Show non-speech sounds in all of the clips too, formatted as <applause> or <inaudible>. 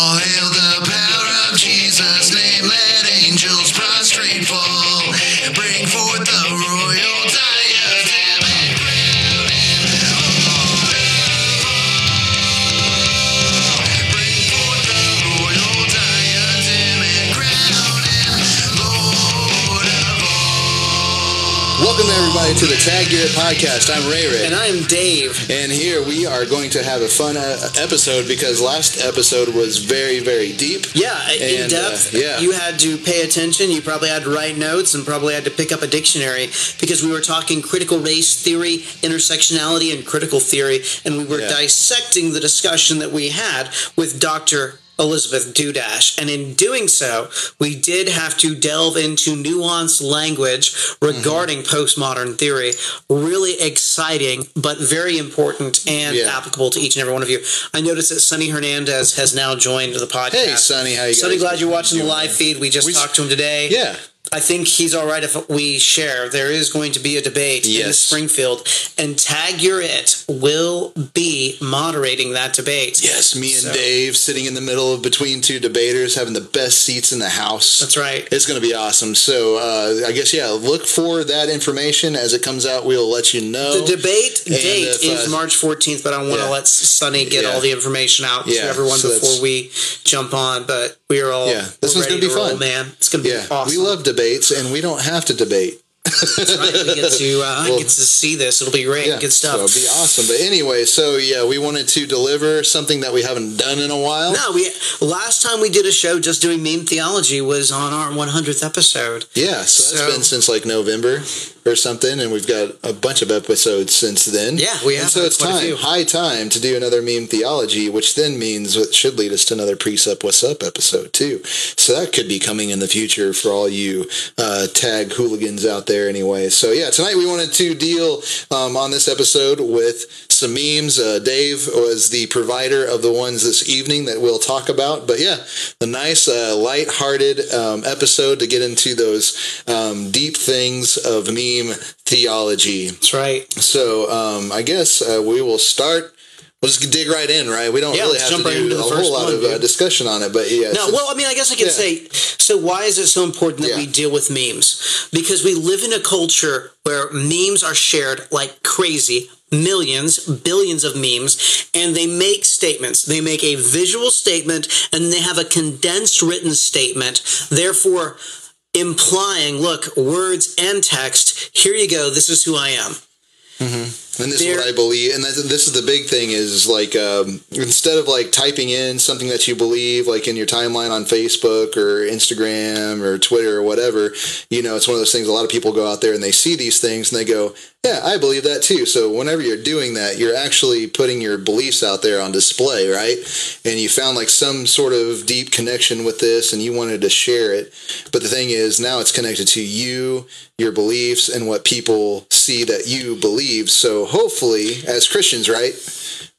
All Tag podcast. I'm Ray Ray. And I am Dave. And here we are going to have a fun uh, episode because last episode was very, very deep. Yeah, in And, depth. uh, yeah. You had to pay attention. You probably had to write notes and probably had to pick up a dictionary because we were talking critical race theory, intersectionality, and critical theory. And we were Yeah. dissecting the discussion that we had with Dr. Elizabeth Dudash. And in doing so, we did have to delve into nuanced language regarding Mm-hmm. postmodern theory. Really exciting, but very important and Yeah. applicable to each and every one of you. I noticed that Sonny Hernandez has now joined the podcast. Hey, Sonny, how you Sonny, guys glad you're watching the live feed. We just We- talked to him today. Yeah. I think he's all right if we share. There is going to be a debate in Yes. Springfield, and Tag Your It will be moderating that debate. Yes, me and So- Dave sitting in the middle of between two debaters, having the best seats in the house. That's right. It's going to be awesome. So uh, I guess yeah, look for that information as it comes out. We'll let you know. The debate And date if, is uh, March 14th, but I want to yeah. let Sonny get Yeah. all the information out Yeah, to everyone so before we jump on. But we are all Yeah, this one's gonna be to roll, fun. man. It's going to be yeah, awesome. we love debates, and we don't have to debate. That's right. We get to uh, Well- get to see this. It'll be great. Good stuff. So it'll be awesome. But anyway, so yeah, we wanted to deliver something that we haven't done in a while. No, we last time we did a show just doing meme theology was on our 100th episode. Yeah, so that's So- been since like November or something, and we've got a bunch of episodes since then. Yeah, we And have so it's time, high time to do another meme theology, which then means what should lead us to another precept what's up episode too. So that could be coming in the future for all you uh, tag hooligans out there. Anyway, so yeah, tonight we wanted to deal um, on this episode with some memes. Uh, Dave was the provider of the ones this evening that we'll talk about. But yeah, the nice, uh, light-hearted um, episode to get into those um, deep things of meme theology. That's right. So um, I guess uh, we will start. We'll just dig right in, right? We don't Yeah, really have to right do a whole lot one, of uh, discussion on it, but yeah. No, well, I mean, I guess I could Yeah. say, so why is it so important that Yeah. we deal with memes? Because we live in a culture where memes are shared like crazy, millions, billions of memes, and they make statements. They make a visual statement and they have a condensed written statement, therefore implying, look, words and text, here you go, this is who I am. And this is what I believe. And this is the big thing is like um, instead of like typing in something that you believe, like in your timeline on Facebook or Instagram or Twitter or whatever, you know, it's one of those things. A lot of people go out there and they see these things and they go, "Yeah, I believe that too." So whenever you're doing that, you're actually putting your beliefs out there on display, right? And you found like some sort of deep connection with this, and you wanted to share it. But the thing is, now it's connected to you, your beliefs, and what people see that you believe. So hopefully, as Christians, right,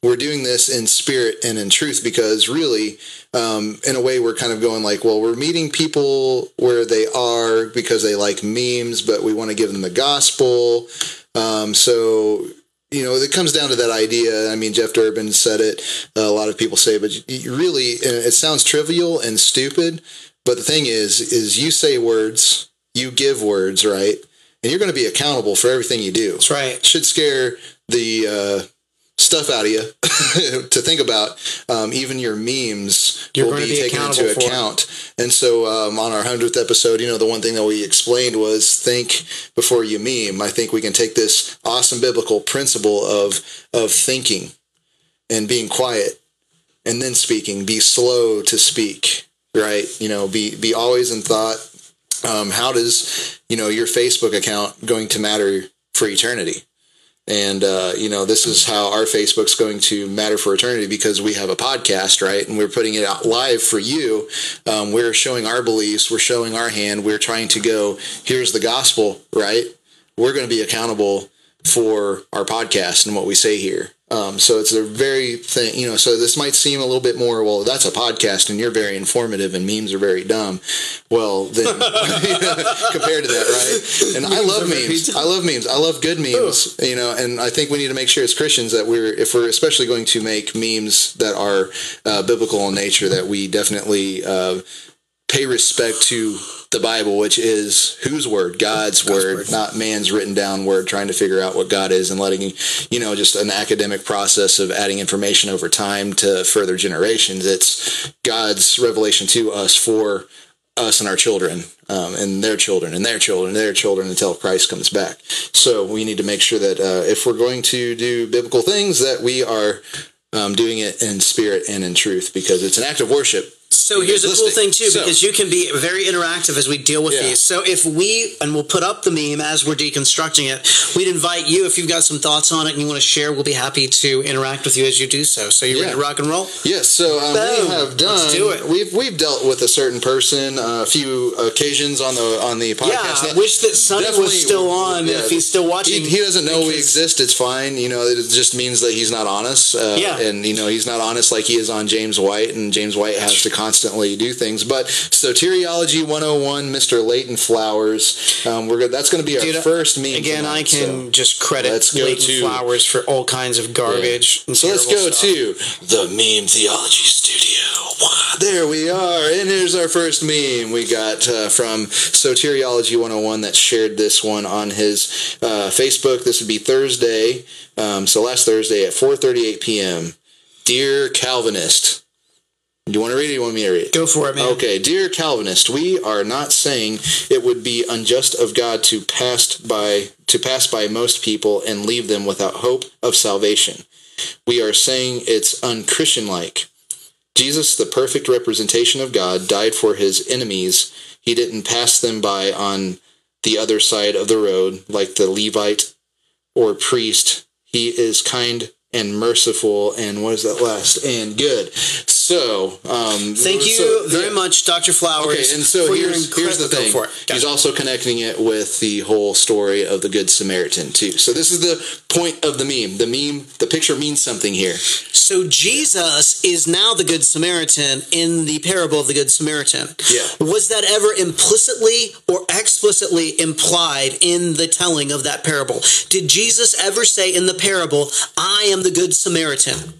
we're doing this in spirit and in truth because really, um, in a way, we're kind of going like, well, we're meeting people where they are because they like memes, but we want to give them the gospel. Um, so you know, it comes down to that idea. I mean, Jeff Durbin said it. Uh, a lot of people say, but you really, it sounds trivial and stupid. But the thing is, is you say words, you give words, right? And you're going to be accountable for everything you do. That's right. Should scare the uh, stuff out of you <laughs> to think about. Um, even your memes You're will be, be taken into it. account. And so, um, on our hundredth episode, you know, the one thing that we explained was think before you meme. I think we can take this awesome biblical principle of of thinking and being quiet and then speaking. Be slow to speak, right? You know, be be always in thought. Um, how does you know your Facebook account going to matter for eternity? And uh, you know, this is how our Facebook's going to matter for eternity because we have a podcast, right? And we're putting it out live for you. Um, we're showing our beliefs. We're showing our hand. We're trying to go. Here's the gospel, right? We're going to be accountable for our podcast and what we say here. Um, so it's a very thing, you know. So this might seem a little bit more. Well, that's a podcast, and you're very informative, and memes are very dumb. Well, then <laughs> compared to that, right? And I love memes. I love memes. I love good memes. You know, and I think we need to make sure as Christians that we're, if we're especially going to make memes that are uh, biblical in nature, that we definitely uh, pay respect to the Bible, which is whose word? God's, word, word. not man's written down word, trying to figure out what God is and letting, you know, just an academic process of adding information over time to further generations. It's God's revelation to us for us and our children, um, and their children, and their children, and their children until Christ comes back. So we need to make sure that uh, if we're going to do biblical things, that we are um, doing it in spirit and in truth, because it's an act of worship. So here's a cool thing too, So- because you can be very interactive as we deal with Yeah. these. So if we and we'll put up the meme as we're deconstructing it, we'd invite you if you've got some thoughts on it and you want to share. We'll be happy to interact with you as you do so. So you Yeah. ready to rock and roll? Yes, so um, we have done. Let's do it. We've we've dealt with a certain person uh, a few occasions on the on the podcast. Yeah, I wish that Sonny was still on. yeah, if he's still watching, He, he doesn't know we exist. It's fine. You know, it just means that he's not honest. Uh, Yeah. and you know he's not honest like he is on James White, and James White has to constantly do things. But soteriology 101, Mr. Leighton Flowers. Um, we're good. That's going to be our Dude, first meme. Again, I can so. just credit Let's go Leighton to- Flowers for all kinds of garbage. and So let's go stuff. to the Meme Theology Studio. Wow, There we are. And here's our first meme we got uh, from Soteriology 101 that shared this one on his uh, Facebook. This would be Thursday. Um, so last Thursday at 4.38 p.m. Dear Calvinist. Do you want to read it or you want me to read it? Go for it, man. Okay, dear Calvinist, we are not saying it would be unjust of God to pass by to pass by most people and leave them without hope of salvation. We are saying it's unchristian-like. Jesus, the perfect representation of God, died for his enemies. He didn't pass them by on the other side of the road like the Levite or priest. He is kind and merciful and what is that last? And good. So, um Thank you so- very yeah. much, Dr. Flowers. Okay, and so here's, here's the thing. He's also connecting it with the whole story of the Good Samaritan too. So this is the point of the meme. The meme, the picture means something here. So Jesus is now the Good Samaritan in the parable of the Good Samaritan. Yeah. Was that ever implicitly or explicitly implied in the telling of that parable? Did Jesus ever say in the parable, I am the Good Samaritan?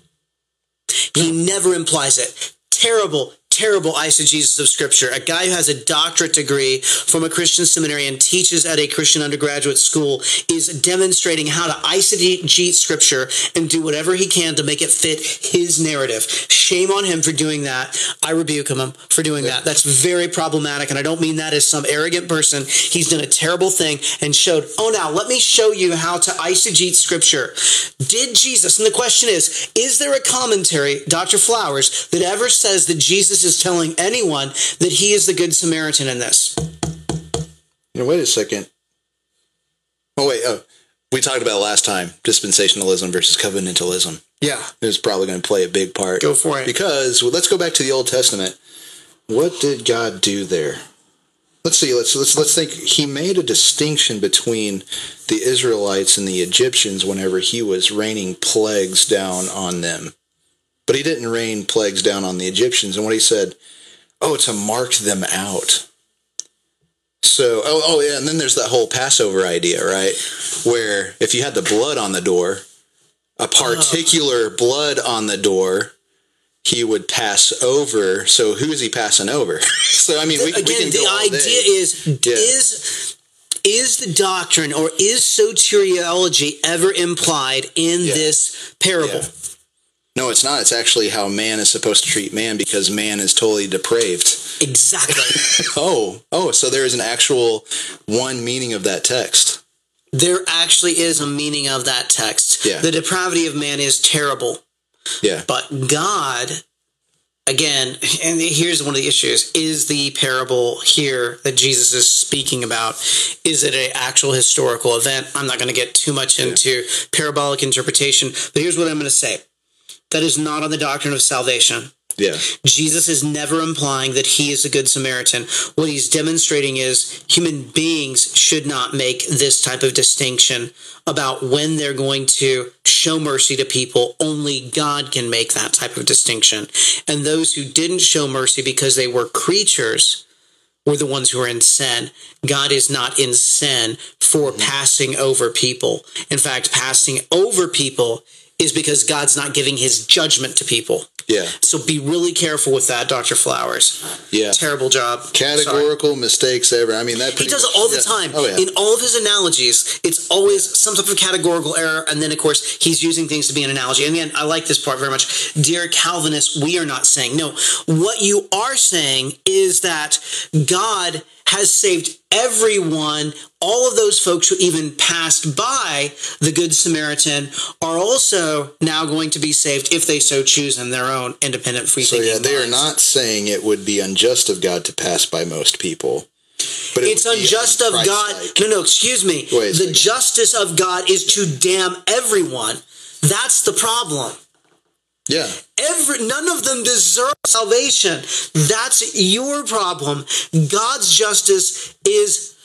He never implies it. Terrible, terrible eisegesis of Scripture. A guy who has a doctorate degree from a Christian seminary and teaches at a Christian undergraduate school is demonstrating how to eisegete Scripture and do whatever he can to make it fit his narrative. Shame on him for doing that. I rebuke him for doing that. That's very problematic, and I don't mean that as some arrogant person. He's done a terrible thing and showed, oh, now let me show you how to eisegete Scripture. Did Jesus, and the question is, is there a commentary, Dr. Flowers, that ever says that Jesus is telling anyone that he is the Good Samaritan in this? You know, wait a second. Oh wait, oh. We talked about last time, dispensationalism versus covenantalism. Yeah. It's probably going to play a big part. Go for it. Because well, let's go back to the Old Testament. What did God do there? Let's see. Let's let's let's think. He made a distinction between the Israelites and the Egyptians whenever he was raining plagues down on them, but he didn't rain plagues down on the Egyptians. And what he said, oh, to mark them out. So, oh, oh, yeah, and then there's that whole Passover idea, right? Where if you had the blood on the door, a particular blood on the door, he would pass over. So, who is he passing over? <laughs> so, I mean, we, we Again, can the idea is Yeah. is is the doctrine or is soteriology ever implied in Yeah. this parable? Yeah. No, it's not. It's actually how man is supposed to treat man because man is totally depraved. Exactly. <laughs> Oh, oh, so there is an actual one meaning of that text. there actually is a meaning of that text. Yeah. The depravity of man is terrible. Yeah. But God, again, and here's one of the issues: is the parable here that Jesus is speaking about is it an actual historical event? I'm not going to get too much into parabolic interpretation, but here's what I'm going to say: that is not on the doctrine of salvation. Yeah. Jesus is never implying that he is a good Samaritan. What he's demonstrating is human beings should not make this type of distinction about when they're going to show mercy to people. Only God can make that type of distinction. And those who didn't show mercy because they were creatures were the ones who are in sin. God is not in sin for passing over people. In fact, passing over people is because God's not giving his judgment to people. Yeah. So be really careful with that, Dr. Flowers. Yeah. Terrible job. Sorry. Categorical mistakes ever. I mean, that He does it all the yeah. time. Oh, yeah. In all of his analogies, it's always some type of categorical error. And then, of course, he's using things to be an analogy. And again, I like this part very much. Dear Calvinists, we are not saying, no, what you are saying is that God has saved everyone. All of those folks who even passed by the Good Samaritan are also now going to be saved if they so choose in their own independent free so yeah, they are not saying it would be unjust of God to pass by most people. But it It's unjust of God. No, no, excuse me. The justice of God is to damn everyone. That's the problem. Yeah. Every none of them deserve salvation. That's your problem. God's justice is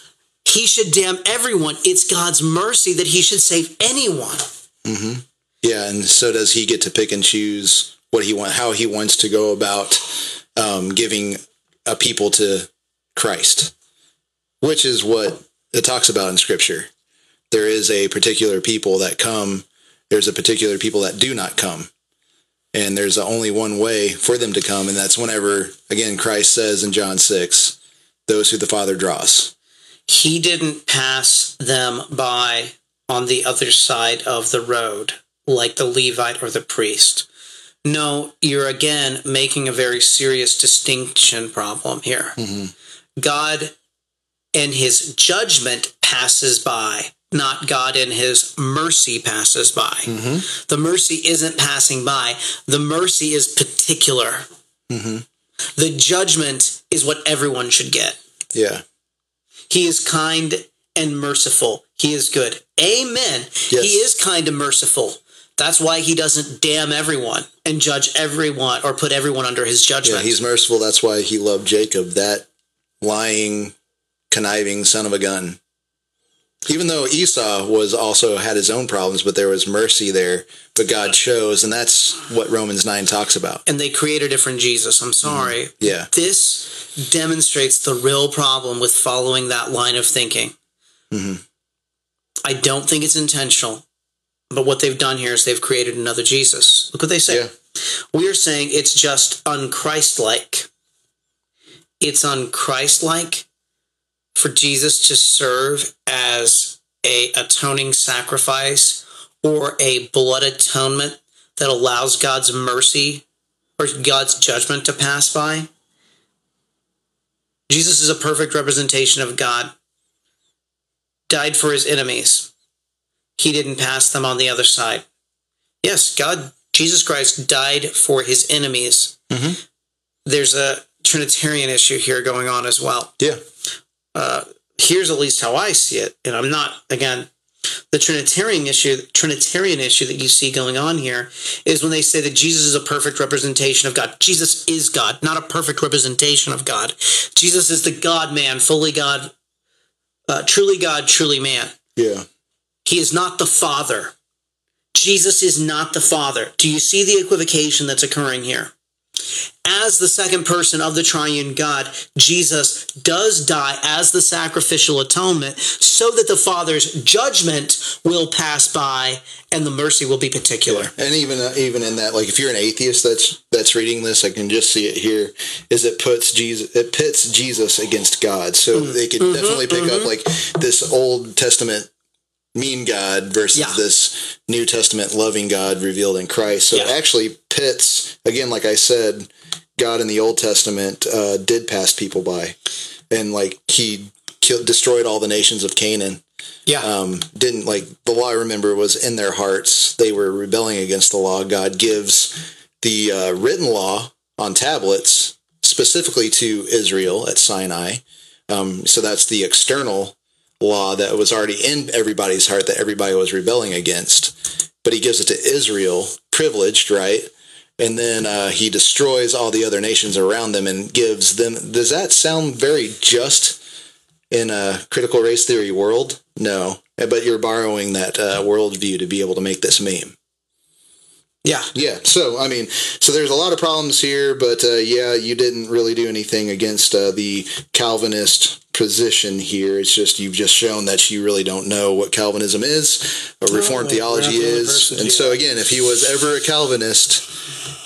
he should damn everyone. It's God's mercy that he should save anyone. Yeah, and so does he get to pick and choose what he want, how he wants to go about um, giving a people to Christ, which is what it talks about in Scripture. There is a particular people that come. There's a particular people that do not come, and there's only one way for them to come, and that's whenever again Christ says in John six, "Those who the Father draws." He didn't pass them by on the other side of the road like the Levite or the priest. No, you're again making a very serious distinction problem here. Mm-hmm. God and his judgment passes by, not God and his mercy passes by. Mm-hmm. The mercy isn't passing by, the mercy is particular. Mm-hmm. The judgment is what everyone should get. Yeah, He is kind and merciful. He is good. Amen. He is kind and merciful. That's why he doesn't damn everyone and judge everyone or put everyone under his judgment. yeah, judgment. he's merciful. That's why he loved Jacob, that lying, conniving son of a gun. Even though Esau was also had his own problems, but there was mercy there. But God chose, and that's what Romans nine talks about. and they create a different Jesus. I'm sorry. Mm-hmm. Yeah, This demonstrates the real problem with following that line of thinking. Mm-hmm. I don't think it's intentional, but what they've done here is they've created another Jesus. Look what they say. yeah, We are saying it's just unchristlike. It's unchristlike for Jesus to serve as a atoning sacrifice or a blood atonement that allows God's mercy or God's judgment to pass by. Jesus is a perfect representation of God. Died for his enemies. He didn't pass them on the other side. Yes, God, Jesus Christ died for his enemies. Mm-hmm. There's a Trinitarian issue here going on as well. yeah, Here's at least how I see it, and I'm not again the Trinitarian issue. Trinitarian issue that you see going on here is when they say that Jesus is a perfect representation of God. Jesus is God, not a perfect representation of God. Jesus is the God Man, fully God, uh, truly God, truly man. yeah. He is not the Father. Jesus is not the Father. Do you see the equivocation that's occurring here? As the second person of the triune God, Jesus does die as the sacrificial atonement so that the Father's judgment will pass by and the mercy will be particular. And even uh, even in that, like if you're an atheist that's that's reading this, I can just see it here. Is it puts Jesus it pits Jesus against God, so Mm. they could Mm-hmm, definitely pick up like this Old Testament mean God versus Yeah. this New Testament loving God revealed in Christ. So Yeah. actually pits again, like I said, God in the Old Testament uh, did pass people by, and like He killed, destroyed all the nations of Canaan Yeah. um, didn't like the law. I remember was in their hearts. They were rebelling against the law. God gives the uh, written law on tablets specifically to Israel at Sinai. Um, so that's the external law that was already in everybody's heart that everybody was rebelling against. But he gives it to Israel, privileged, right? And then uh, he destroys all the other nations around them and gives them. Does that sound very just in a critical race theory world? No, but you're borrowing that uh, worldview to be able to make this meme. Yeah. Yeah. So I mean, so there's a lot of problems here, but uh, yeah, you didn't really do anything against uh, the Calvinist position here. It's just you've just shown that you really don't know what Calvinism is, or Reformed Oh, theology is, and so again, if he was ever a Calvinist,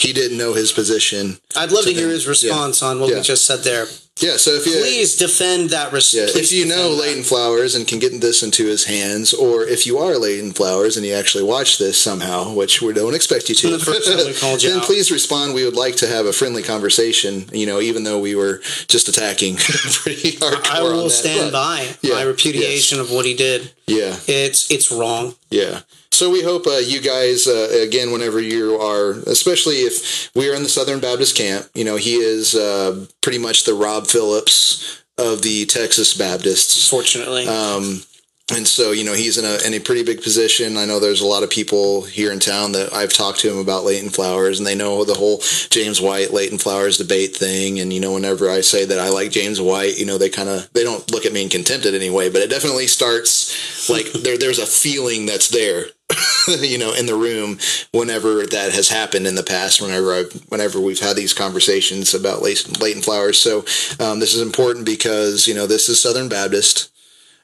he didn't know his position. I'd love to hear his response on what Yeah. we just said there. Yeah. So if you Please defend that. Res- Yeah, if you know defend that. Flowers and can get this into his hands, or if you are Leighton Flowers and you actually watch this somehow, which we don't expect you to, <laughs> The first time we called you then out. please respond. We would like to have a friendly conversation. You know, even though we were just attacking <laughs> pretty hardcore. I on will stand by Yeah, my repudiation of what he did. Yeah, It's it's wrong. yeah. So we hope uh, you guys, uh, again, whenever you are, especially if we are in the Southern Baptist camp, you know, he is uh, pretty much the Rob Phillips of the Texas Baptists. Fortunately, Um, and so, you know, he's in a, in a pretty big position. I know there's a lot of people here in town that I've talked to him about Leighton Flowers, and they know the whole James White, Leighton Flowers debate thing. And, you know, whenever I say that I like James White, you know, they kind of, they don't look at me in contempt in any way, but it definitely starts like there, there's a feeling that's there. <laughs> you know, in the room, whenever that has happened in the past, whenever I've, whenever we've had these conversations about Leighton Leighton Flowers, so um, this is important because you know this is Southern Baptist.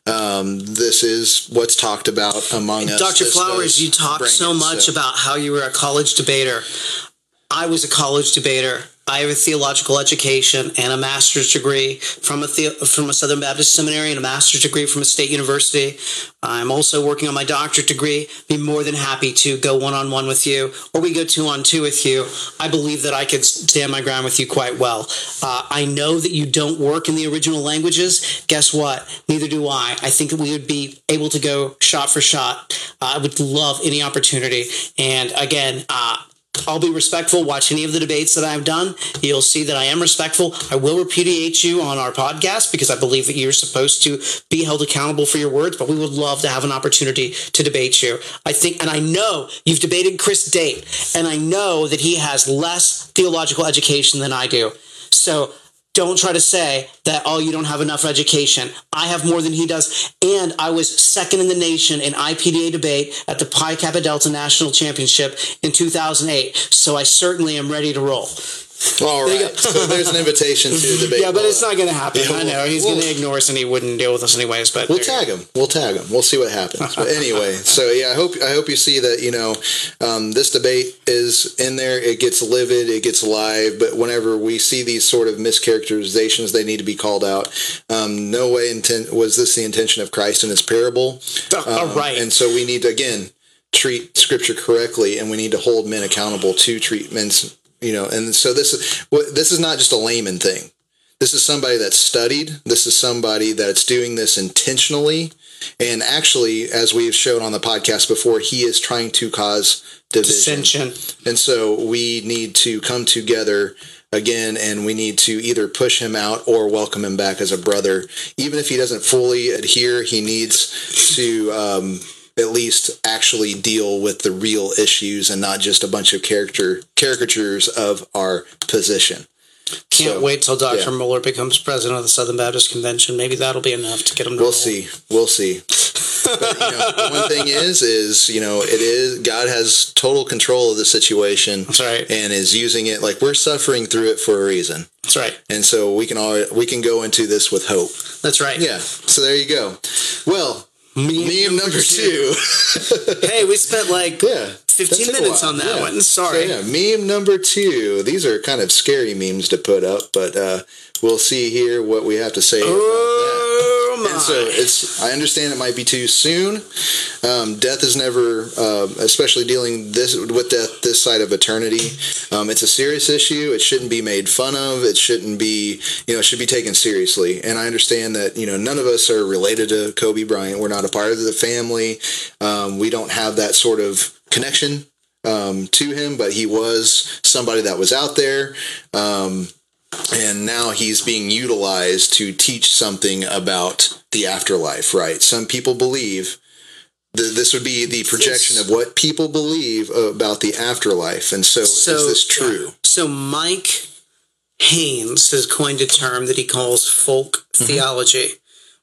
Um, this is what's talked about among us. Dr. Flowers, you talk so much about how you were a college debater. I was a college debater. I have a theological education and a master's degree from a the, from a Southern Baptist seminary and a master's degree from a state university. I'm also working on my doctorate degree. Be more than happy to go one on one with you, or we go two on two with you. I believe that I could stand my ground with you quite well. Uh, I know that you don't work in the original languages. Guess what? Neither do I. I think that we would be able to go shot for shot. Uh, I would love any opportunity. And again, uh, I'll be respectful. Watch any of the debates that I've done. You'll see that I am respectful. I will repudiate you on our podcast because I believe that you're supposed to be held accountable for your words, but we would love to have an opportunity to debate you. I think, and I know you've debated Chris Date, and I know that he has less theological education than I do. So don't try to say that oh you don't have enough education. I have more than he does. And i was second in the nation in ipda debate at the pi kappa delta national championship in 2008 so i certainly am ready to roll All There so there's an invitation to the <laughs> debate. yeah but it's not going to happen Yeah, i know he's we'll- going to ignore us and he wouldn't deal with us anyways but We'll tag him. We'll tag him. We'll see what happens. But <laughs> anyway, so yeah, I hope I hope you see that you know um, this debate is in there. It gets livid. It gets live. But whenever we see these sort of mischaracterizations, they need to be called out. Um, no way intent was this the intention of Christ in his parable. go. Um, right And so we need to again treat Scripture correctly, and we need to hold men accountable to treatments. You know, and so this is this is not just a layman thing. This is somebody that's studied. This is somebody that's doing this intentionally. And actually, as we've shown on the podcast before, he is trying to cause division. dissension And so we need to come together again and we need to either push him out or welcome him back as a brother. Even if he doesn't fully adhere, he needs to um, at least actually deal with the real issues and not just a bunch of character caricatures of our position. can't So, wait till dr yeah. Mohler becomes president of the southern baptist convention maybe that'll be enough to get him to We'll roll. see. We'll see. <laughs> But, you know, one thing is, is you know, it is God has total control of the situation. That's right. And is using it like we're suffering through it for a reason, that's right and so we can all we can go into this with hope. that's right Yeah. So there you go. Well, meme number two. <laughs> hey we spent like yeah. 15 that took a minutes on that Yeah. one sorry So, yeah, meme number two. These are kind of scary memes to put up, but uh, we'll see here what we have to say about And so it's. I understand it might be too soon. Um, death is never, uh, especially dealing this with death this side of eternity. Um, it's a serious issue. It shouldn't be made fun of. It shouldn't be, you know, it should be taken seriously. And I understand that you know none of us are related to Kobe Bryant. We're not a part of the family. Um, we don't have that sort of connection um, to him, but he was somebody that was out there. Um, and now he's being utilized to teach something about the afterlife, right? Some people believe the, this would be the projection of what people believe about the afterlife. And so, So is this true? So Mike Haynes has coined a term that he calls folk Mm-hmm. theology.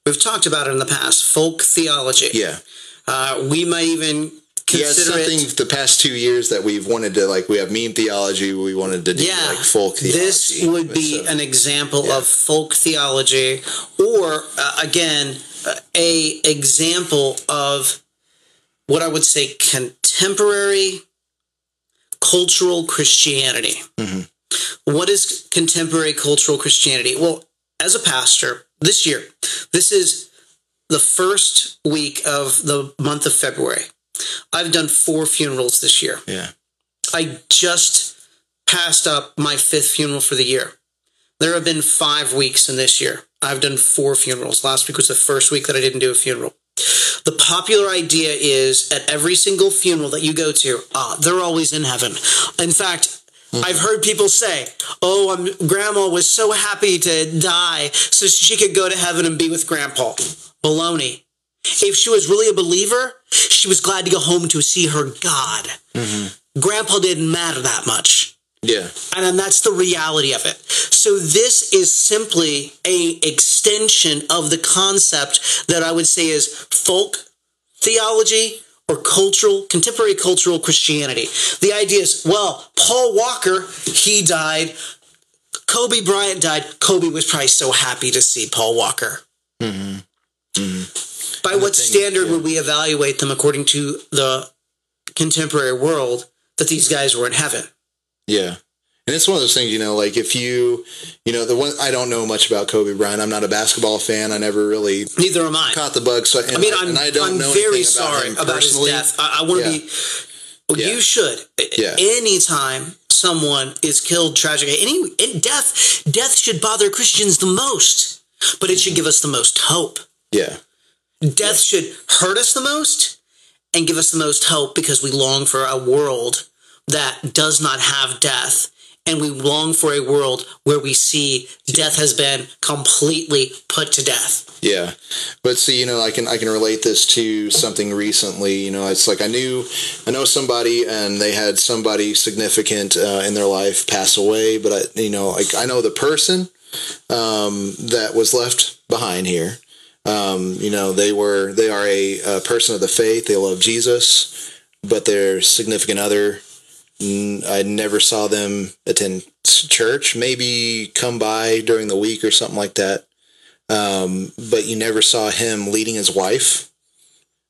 We've talked about it in the past. Folk theology. Yeah. Uh, we might even Yeah, consider something the past two years that we've wanted to like. We have meme theology. We wanted to do Yeah, like folk theology. this would be So, an example yeah. of folk theology, or uh, again, uh, a example of what I would say contemporary cultural Christianity. Mm-hmm. What is contemporary cultural Christianity? Well, as a pastor, this year, this is the first week of the month of February. I've done four funerals this year. yeah. I just passed up my fifth funeral for the year. There have been five weeks in this year. I've done four funerals. Last week was the first week that I didn't do a funeral. The popular idea is at every single funeral that you go to, ah, they're always in heaven. In fact, I've heard people say, "Oh, I'm, Grandma was so happy to die so she could go to heaven and be with Grandpa." Baloney. If she was really a believer, she was glad to go home to see her God. Mm-hmm. Grandpa didn't matter that much. Yeah. And then that's the reality of it. So this is simply a extension of the concept that I would say is folk theology or cultural contemporary cultural Christianity. The idea is, well, Paul Walker, he died. Kobe Bryant died. Kobe was probably so happy to see Paul Walker. Mm-hmm. Mm-hmm. By what standard would we evaluate them according to the contemporary world that these guys were in heaven? Yeah. And it's one of those things, you know, like if you, you know, the one I don't know much about Kobe Bryant. I'm not a basketball fan. I never really Neither am I. caught the bug. So I mean, I'm, I know very about sorry about his death. I, I want to Yeah. be. Well, Yeah. You should. Yeah. Anytime someone is killed tragically, any death, death should bother Christians the most, but it should mm-hmm. give us the most hope. Yeah. Death should hurt us the most and give us the most hope because we long for a world that does not have death. And we long for a world where we see death has been completely put to death. Yeah, but see, you know, I can I can relate this to something recently. You know, it's like I knew I know somebody, and they had somebody significant uh, in their life pass away. But I, you know, like I know the person um, that was left behind here. Um, you know, they were they are a, a person of the faith. They love Jesus, but their significant other I never saw them attend church. Maybe come by during the week or something like that um, but you never saw him leading his wife.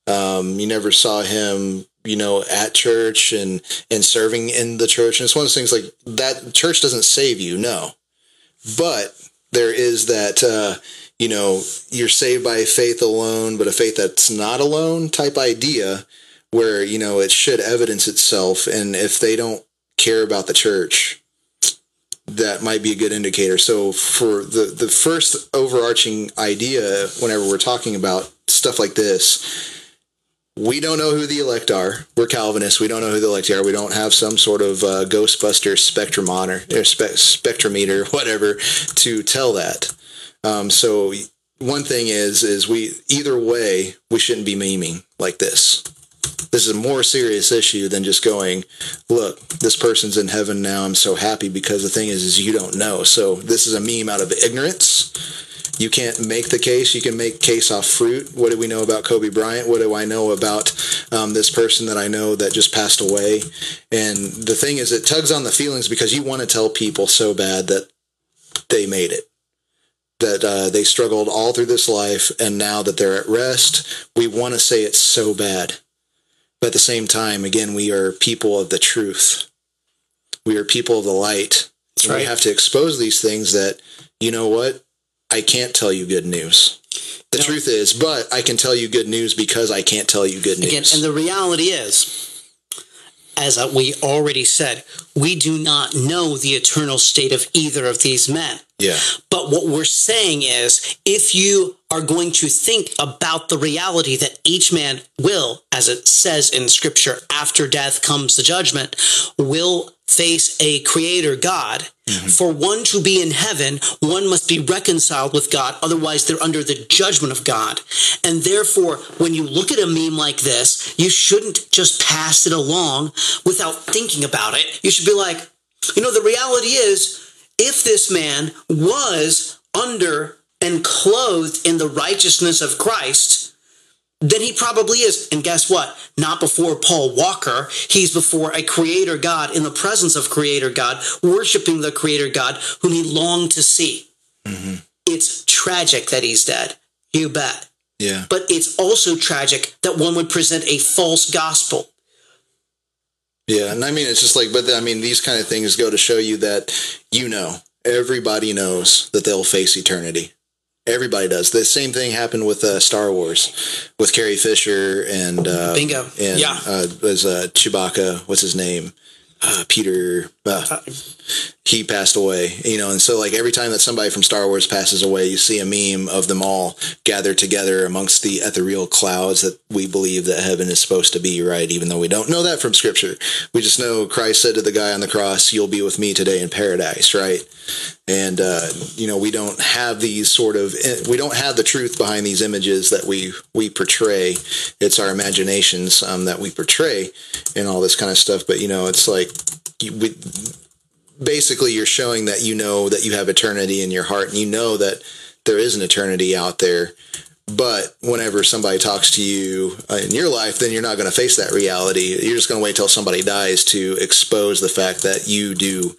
Um, you never saw him, you know, at church and and serving in the church. And it's one of those things like that. Church doesn't save you, no, but there is that. Uh, you know, you're saved by faith alone, but a faith that's not alone type idea, where you know it should evidence itself. And if they don't care about the church, that might be a good indicator. So for the the first overarching idea, whenever we're talking about stuff like this, we don't know who the elect are. We're Calvinists. We don't know who the elect are. We don't have some sort of uh, Ghostbuster spectrometer or spe- spectrometer, <laughs> whatever, to tell that. Um, so one thing is, is we either way we shouldn't be memeing like this. This is a more serious issue than just going, look, this person's in heaven now. I'm so happy because the thing is, is you don't know. So this is a meme out of ignorance. You can't make the case. You can make case off fruit. What do we know about Kobe Bryant? What do I know about um, this person that I know that just passed away? And the thing is, it tugs on the feelings because you want to tell people so bad that they made it that uh, they struggled all through this life, and now that they're at rest, we want to say it's so bad. But at the same time, again, we are people of the truth. We are people of the light. And We have to expose these things that, you know what? I can't tell you good news. The No. truth is, but I can tell you good news because I can't tell you good news. Again, and the reality is, as uh, we already said, we do not know the eternal state of either of these men. Yeah. But what we're saying is, if you are going to think about the reality that each man will, as it says in scripture, after death comes the judgment, will face a creator God. Mm-hmm. For one to be in heaven, one must be reconciled with God. Otherwise, they're under the judgment of God. And therefore, when you look at a meme like this, you shouldn't just pass it along without thinking about it. You should be like, you know, the reality is, if this man was under and clothed in the righteousness of Christ, then he probably is. And guess what? Not before Paul Walker. He's before a creator God in the presence of creator God, worshiping the creator God whom he longed to see. Mm-hmm. It's tragic that he's dead. You bet. Yeah. But it's also tragic that one would present a false gospel. Yeah, and I mean it's just like, but I mean these kind of things go to show you that you know everybody knows that they'll face eternity. Everybody does. The same thing happened with uh, Star Wars, with Carrie Fisher and uh, Bingo. and Yeah. uh, was uh, Chewbacca. What's his name? Uh, Peter. He passed away. You know, and so like every time that somebody from Star Wars passes away, you see a meme of them all gathered together amongst the ethereal clouds that we believe that heaven is supposed to be. Right, even though we don't know that from Scripture, we just know Christ said to the guy on the cross, "You'll be with me today in paradise." Right, and uh, you know we don't have these sort of we don't have the truth behind these images that we we portray. It's our imaginations um, that we portray and all this kind of stuff. But you know, it's like we, basically you're showing that you know that you have eternity in your heart and you know that there is an eternity out there. But whenever somebody talks to you uh, in your life then you're not going to face that reality. You're just going to wait till somebody dies to expose the fact that you do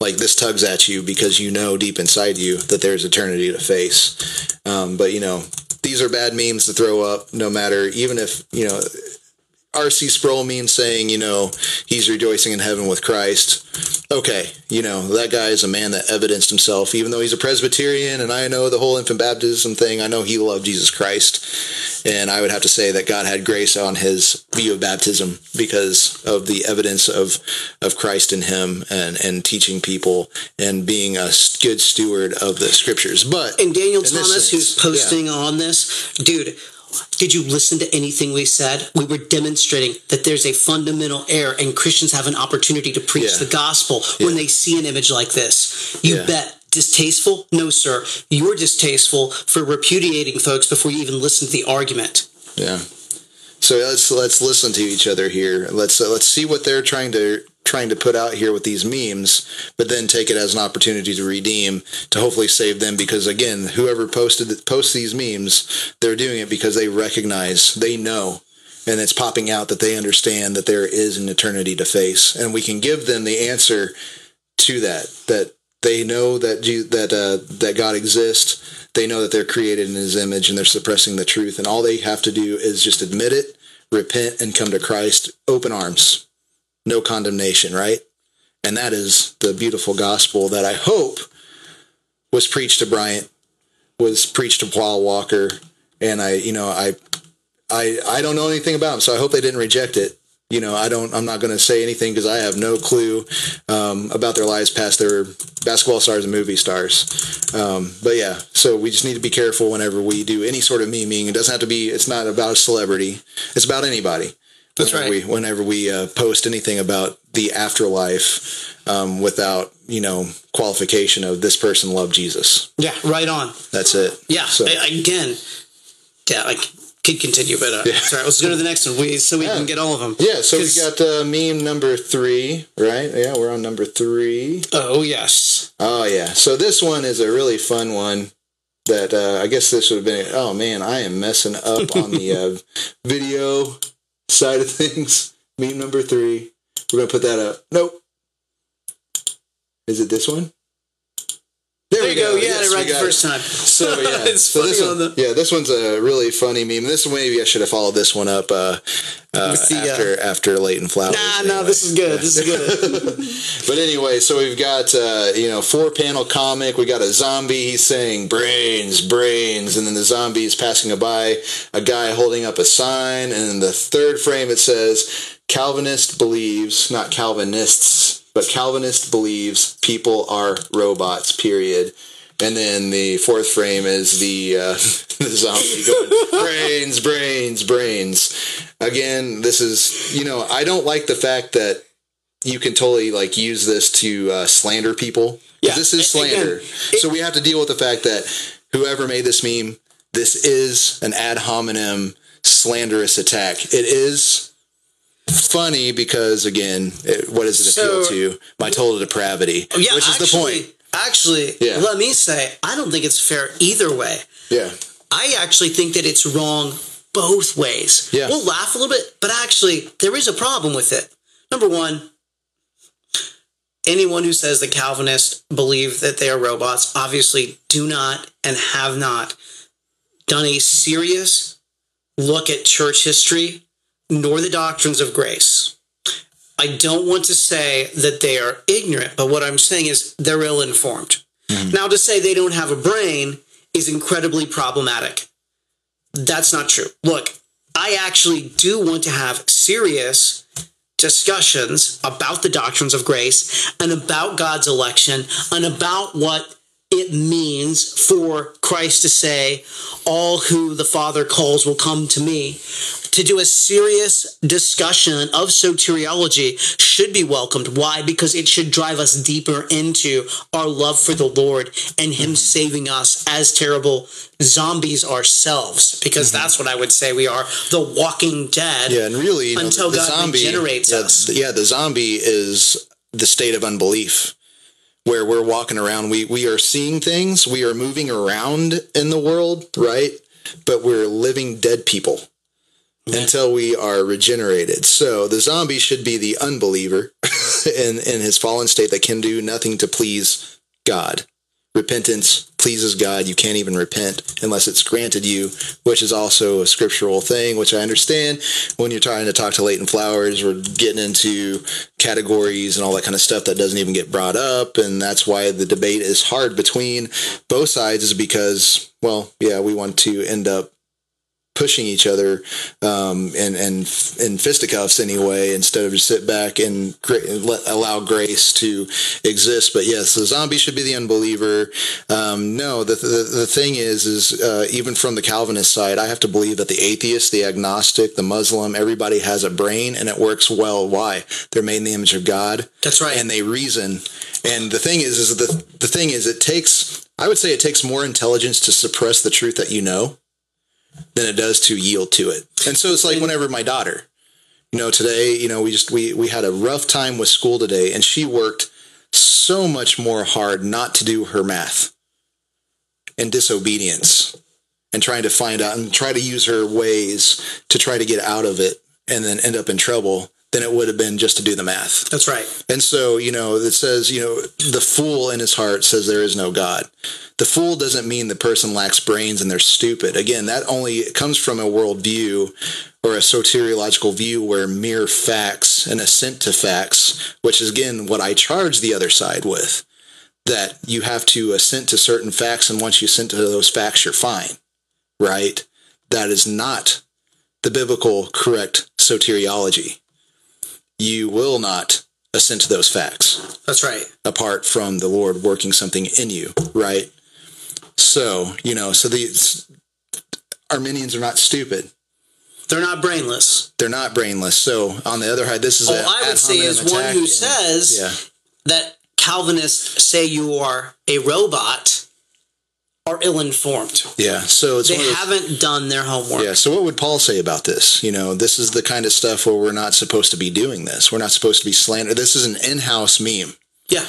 like this tugs at you because you know deep inside you that there's eternity to face. Um, but you know these are bad memes to throw up no matter even if you know RC Sproul means saying, you know, he's rejoicing in heaven with Christ. Okay, you know, that guy is a man that evidenced himself, even though he's a Presbyterian and I know the whole infant baptism thing, I know he loved Jesus Christ. And I would have to say that God had grace on his view of baptism because of the evidence of, of Christ in him and, and teaching people and being a good steward of the scriptures. But And Daniel Thomas, who's sense, yeah. posting on this, dude, did you listen to anything we said? We were demonstrating that there's a fundamental error, and Christians have an opportunity to preach Yeah. the gospel when they see an image like this. You Yeah. bet. Distasteful? No, sir. You're distasteful for repudiating folks before you even listen to the argument. Yeah. So let's let's listen to each other here. Let's uh, let's see what they're trying to trying to put out here with these memes, but then take it as an opportunity to redeem to hopefully save them because again, whoever posted posts these memes, they're doing it because they recognize, they know and it's popping out that they understand that there is an eternity to face and we can give them the answer to that that they know that that uh, that God exists. They know that they're created in His image, and they're suppressing the truth. And all they have to do is just admit it, repent, and come to Christ. Open arms, no condemnation. Right, and that is the beautiful gospel that I hope was preached to Bryant, was preached to Paul Walker, and I, you know, I, I, I don't know anything about them, so I hope they didn't reject it. You know, I don't. I'm not going to say anything because I have no clue um, about their lives past their basketball stars and movie stars. Um, but yeah, so we just need to be careful whenever we do any sort of memeing. It doesn't have to be. It's not about a celebrity. It's about anybody. That's whenever right. We, whenever we uh, post anything about the afterlife, um, without you know qualification of this person loved Jesus. Yeah, right on. That's it. Yeah, So- I- again, yeah, I could continue, but uh, sorry, let's go to the next one, we, so we Yeah. can get all of them. Yeah, so we got uh, meme number three, right? Yeah, we're on number three. Oh yes, Oh yeah. So this one is a really fun one that uh, I guess this would have been. Oh man, I am messing up on the uh, <laughs> video side of <laughs> things. Meme number three. We're gonna put that up. Nope. Is it this one? There, there we you go. Yeah, Yes, right the first it. time. So <laughs> yeah, so this on the. yeah, this one's a really funny meme. This maybe I should have followed this one up uh, uh, <laughs> the, uh, after after Leighton Flowers. Nah, no, this is good. This is good. <laughs> But anyway, so we've got uh, you know four panel comic. We got a zombie. He's saying brains, brains, and then the zombie is passing by a guy holding up a sign. And in the third frame, it says Calvinist believes, not Calvinists, but Calvinist believes people are robots. Period. And then the fourth frame is the, uh, <laughs> the zombie going brains, brains, brains. Again, this is you know I don't like the fact that you can totally like use this to uh, slander people. Yeah, this is a- again, slander. so we have to deal with the fact that whoever made this meme, this is an ad hominem slanderous attack. It is funny because again, it, what does it appeal to? My total depravity, oh, Yeah, which is actually, the point. Actually, Yeah. let me say, I don't think it's fair either way. Yeah, I actually think that it's wrong both ways. Yeah. We'll laugh a little bit, but actually, there is a problem with it. Number one, anyone who says the Calvinists believe that they are robots obviously do not and have not done a serious look at church history nor the doctrines of grace. I don't want to say that they are ignorant, but what I'm saying is they're ill informed. Mm-hmm. Now, to say they don't have a brain is incredibly problematic. That's not true. Look, I actually do want to have serious discussions about the doctrines of grace and about God's election and about what it means for Christ to say, All who the Father calls will come to me. To do a serious discussion of soteriology should be welcomed. Why? Because it should drive us deeper into our love for the Lord and Him mm-hmm. saving us as terrible zombies ourselves. Because mm-hmm. that's what I would say we are the walking dead. yeah, and really, you know, Until the God zombie regenerates yeah, us. Yeah, the zombie is the state of unbelief. Where we're walking around, we we are seeing things, we are moving around in the world, right? But we're living dead people until we are regenerated. So the zombie should be the unbeliever <laughs> in in his fallen state that can do nothing to please God. Repentance pleases God. You can't even repent unless it's granted you, which is also a scriptural thing, which I understand when you're trying to talk to Leighton Flowers, we're getting into categories and all that kind of stuff that doesn't even get brought up. And that's why the debate is hard between both sides, is because, well, yeah, we want to end up pushing each other um, and and in fisticuffs anyway, instead of just sit back and gra- let, allow grace to exist. But yes, the zombie should be the unbeliever. Um, no, the, the the thing is, is uh, even from the Calvinist side, I have to believe that the atheist, the agnostic, the Muslim, everybody has a brain and it works well. Why? They're made in the image of God That's right. and they reason. And the thing is, is the the thing is, it takes. I would say it takes more intelligence to suppress the truth that you know than it does to yield to it. And so it's like whenever my daughter, you know, today, you know, we just we we had a rough time with school today, and she worked so much more hard not to do her math and disobedience and trying to find out and try to use her ways to try to get out of it and then end up in trouble than it would have been just to do the math. That's right. And so, you know, it says, you know, the fool in his heart says there is no God. The fool doesn't mean the person lacks brains and they're stupid. Again, that only comes from a worldview or a soteriological view where mere facts and assent to facts, which is again what I charge the other side with, that you have to assent to certain facts, and once you assent to those facts, you're fine. Right? That is not the biblical correct soteriology. You will not assent to those facts That's right. apart from the Lord working something in you, right? So, you know, so the Arminians are not stupid. They're not brainless. They're not brainless. So, on the other hand, this is All a I would say is one who and- says yeah, that Calvinists say you are a robot are ill informed. yeah. So it's They haven't done their homework. Yeah. So what would Paul say about this? You know, this is the kind of stuff where we're not supposed to be doing this. We're not supposed to be slander. This is an in-house meme. Yeah.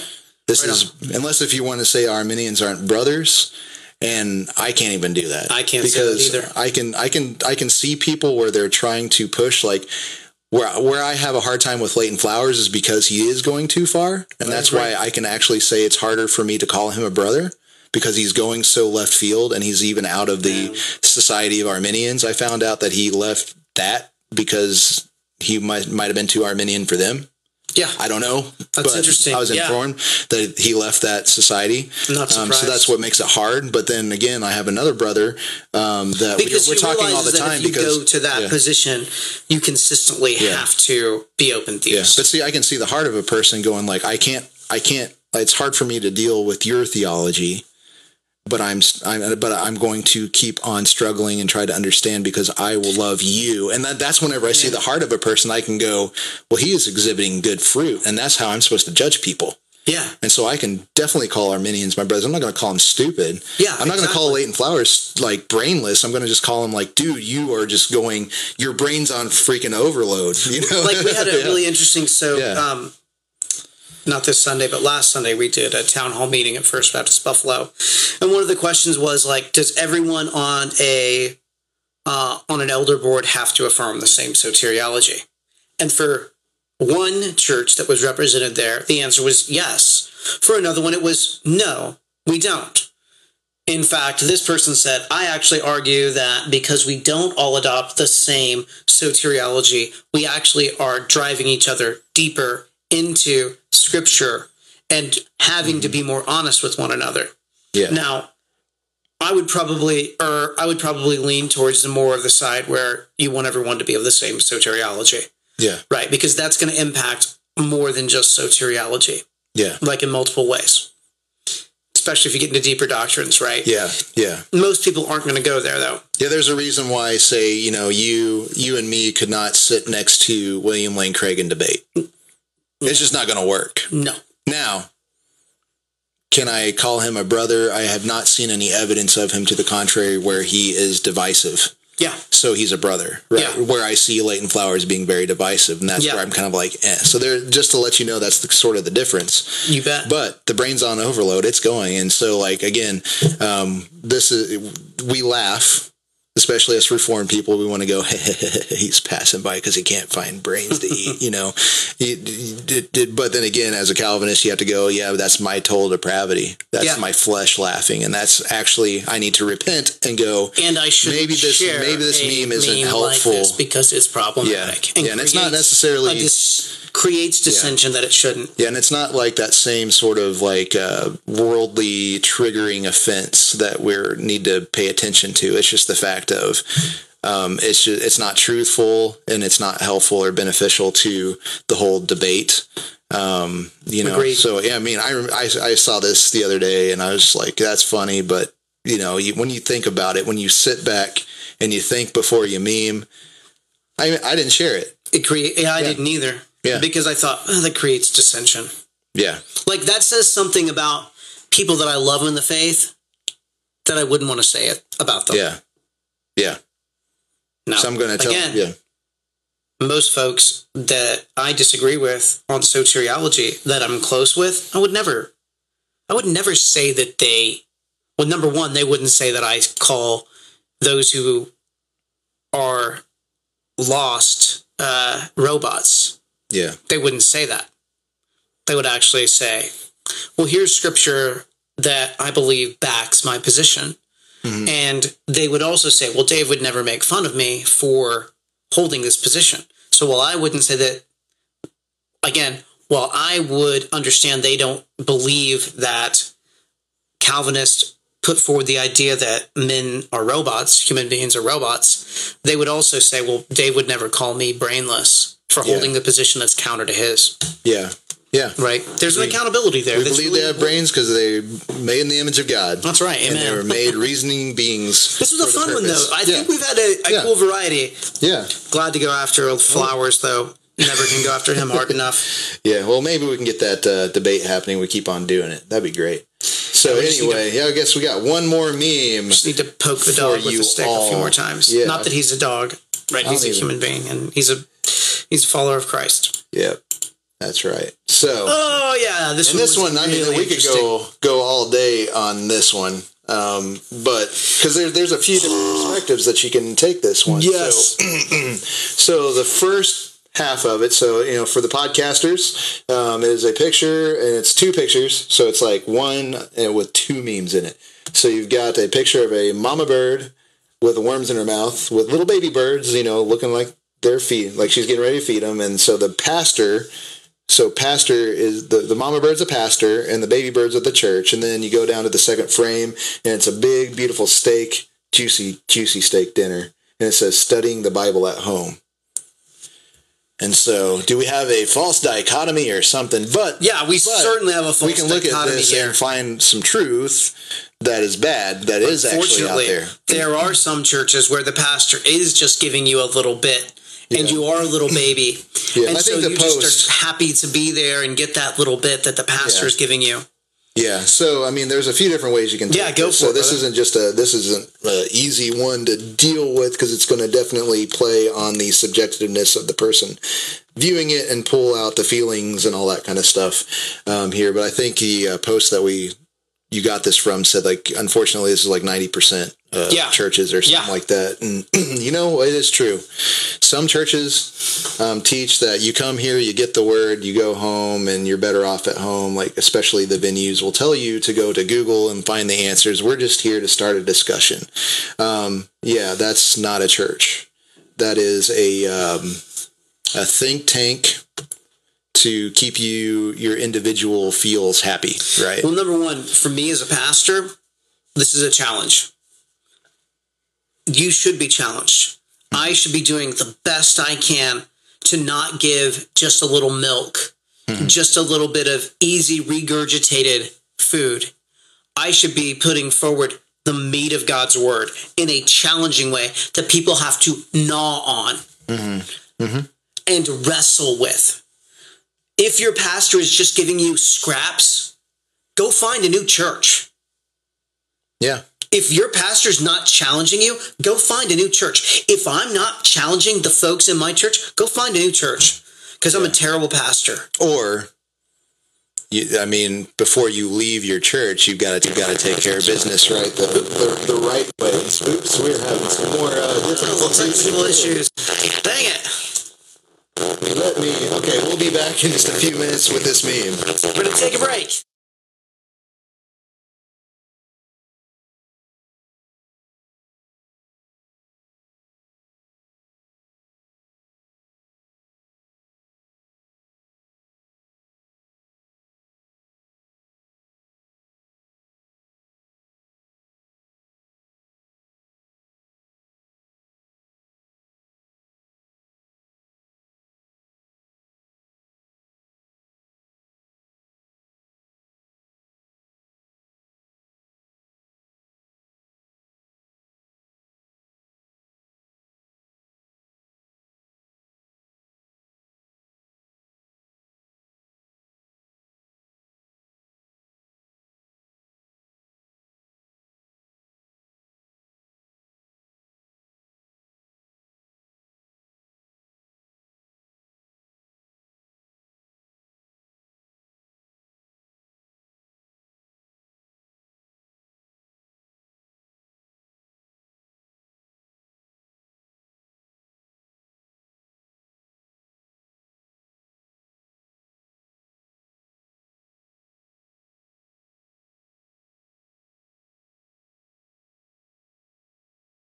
This Right is unless if you want to say Arminians aren't brothers, and I can't even do that. I can't say that because either. I can I can I can see people where they're trying to push like where where I have a hard time with Leighton Flowers is because he is going too far, and that's right. why I can actually say it's harder for me to call him a brother because he's going so left field and he's even out of the Society of Arminians. I found out that he left that because he might might have been too Arminian for them. Yeah. I don't know. That's interesting. I was Yeah. informed that he left that society. Not Um, so that's what makes it hard. But then again, I have another brother um, that because we're, we're talking all the time if you because go to that yeah. position, you consistently Yeah. have to be open Yeah, theist. but see, I can see the heart of a person going like, I can't, I can't. It's hard for me to deal with your theology but I'm, I'm but I'm going to keep on struggling and try to understand because I will love you. And that, that's whenever I see the heart of a person, I can go, well, he is exhibiting good fruit, and that's how I'm supposed to judge people. Yeah. And so I can definitely call Arminians my brothers. I'm not going to call them stupid. Yeah, I'm not going to call exactly. Leighton Flowers like brainless. I'm going to just call him like, dude, you are just going, your brain's on freaking overload. <laughs> You know, like we had a <laughs> Yeah. really interesting so Yeah. um not this sunday but last sunday we did a town hall meeting at first baptist buffalo. And one of the questions was like does everyone on a uh, on an elder board have to affirm the same soteriology? And for one church that was represented there the answer was yes. For another one it was no we don't. In fact, this person said, I actually argue that because we don't all adopt the same soteriology, we actually are driving each other deeper into scripture and having to be more honest with one another. yeah. Now, I would probably, or I would probably lean towards the more of the side where you want everyone to be of the same soteriology, yeah. right? Because that's going to impact more than just soteriology, Yeah. like in multiple ways. Especially if you get into deeper doctrines, right? Yeah. Yeah. Most people aren't going to go there, though. Yeah, there's a reason why I say, you know, you you and me could not sit next to William Lane Craig and debate. It's just not going to work. No. Now, can I call him a brother? I have not seen any evidence of him to the contrary where he is divisive. Yeah. So he's a brother, right? Yeah. Where I see Leighton Flowers being very divisive, and that's Yeah. where I'm kind of like, eh. So there, just to let you know, that's the, sort of the difference. You bet. But the brain's on overload; it's going, and so like again, um, this is we laugh, especially us reformed people. We want to go, <laughs> he's passing by because he can't find brains to eat, you know. <laughs> But then again, as a Calvinist, you have to go, yeah, that's my total depravity. That's Yeah. my flesh laughing, and that's actually I need to repent and go. and I should Maybe this- maybe this meme isn't like helpful. this because it's problematic. Yeah. Yeah, and it's not necessarily- dis- creates dissension that it shouldn't. Yeah, and it's not like that same sort of like uh, worldly triggering offense that we need to pay attention to. It's just the fact of um, it's just, it's not truthful and it's not helpful or beneficial to the whole debate. Um, you know, Agreed. so yeah, I mean, I, I I saw this the other day and I was like, that's funny, but you know, you, when you think about it, when you sit back and you think before you meme, I I didn't share it. It create. Yeah, I didn't either. Yeah. because I thought oh, that creates dissension. Yeah, Like that says something about people that I love in the faith that I wouldn't want to say it about them. yeah, yeah. No. So I'm going to tell. Again, yeah. most folks that I disagree with on soteriology that I'm close with, I would never, I would never say that they, well, number one, they wouldn't say that I call those who are lost uh, robots. Yeah. They wouldn't say that. They would actually say, well, here's scripture that I believe backs my position. Mm-hmm. And they would also say, well, Dave would never make fun of me for holding this position. So while I wouldn't say that, again, while I would understand they don't believe that Calvinists put forward the idea that men are robots, human beings are robots, they would also say, well, Dave would never call me brainless for Yeah. holding the position that's counter to his. Yeah. Yeah. Right? There's an accountability there. We believe really they have brains because they're made in the image of God. That's right. And they Amen. were made reasoning beings. <laughs> This was a fun one, though. I yeah. think we've had a, a Yeah. cool variety. Yeah. Glad to go after flowers, though. Never can go after him hard <laughs> enough. Yeah. Well, maybe we can get that uh, debate happening. We keep on doing it. That'd be great. So we need anyway, yeah, I guess we got one more meme. Just need to poke the dog with a stick a few more times. Yeah. Not that he's a dog, right? He's a human being, and he's a he's a follower of Christ. Yep. That's right. So Oh yeah, this and one. this one, I mean, we could go go all day on this one. Um, but because there, there's a few different <sighs> perspectives that you can take this one. Yes. So, <clears throat> so the first half of it, so you know, for the podcasters, um, is a picture, and it's two pictures. So it's like one uh, with two memes in it. So you've got a picture of a mama bird with worms in her mouth, with little baby birds, you know, looking like they're feed, like she's getting ready to feed them. And so the pastor so pastor is the, the mama bird's a pastor and the baby bird's at the church. And then you go down to the second frame and it's a big, beautiful steak, juicy, juicy steak dinner. And it says studying the Bible at home. And so, do we have a false dichotomy or something? But Yeah, we but certainly have a false we can look at dichotomy this here. and find some truth that is bad that is actually out there. there are some churches where the pastor is just giving you a little bit. And you are a little baby, Yeah, and I so think the you post- just are happy to be there and get that little bit that the pastor Yeah. is giving you. Yeah, so I mean, there's a few different ways you can. Yeah, go this. for so it, this brother. isn't just a this isn't an easy one to deal with because it's going to definitely play on the subjectiveness of the person viewing it and pull out the feelings and all that kind of stuff um, here. But I think the uh, post that we you got this from said like unfortunately this is like 90% of Yeah. churches or something Yeah. like that. And <clears throat> you know it is true. Some churches um, teach that you come here you get the word you go home and you're better off at home. Like especially the venues will tell you to go to google and find the answers. We're just here to start a discussion. Um, yeah that's not a church. That is a um, a think tank to keep you your individual feels happy right Well, number one, for me as a pastor, this is a challenge. You should be challenged. I should be doing the best I can to not give just a little milk, hmm. just a little bit of easy regurgitated food. I should be putting forward the meat of God's word in a challenging way that people have to gnaw on mm-hmm. Mm-hmm. and wrestle with. If your pastor is just giving you scraps, go find a new church. yeah If your pastor's not challenging you, go find a new church. If I'm not challenging the folks in my church, go find a new church because I'm a terrible pastor. or you, I mean, before you leave your church, you've got to you've got to take care of business right the, the, the right way. Oops, we're having some more uh, Technical issues. Dang it. Let me. Okay, we'll be back in just a few minutes with this meme. We're to take a break.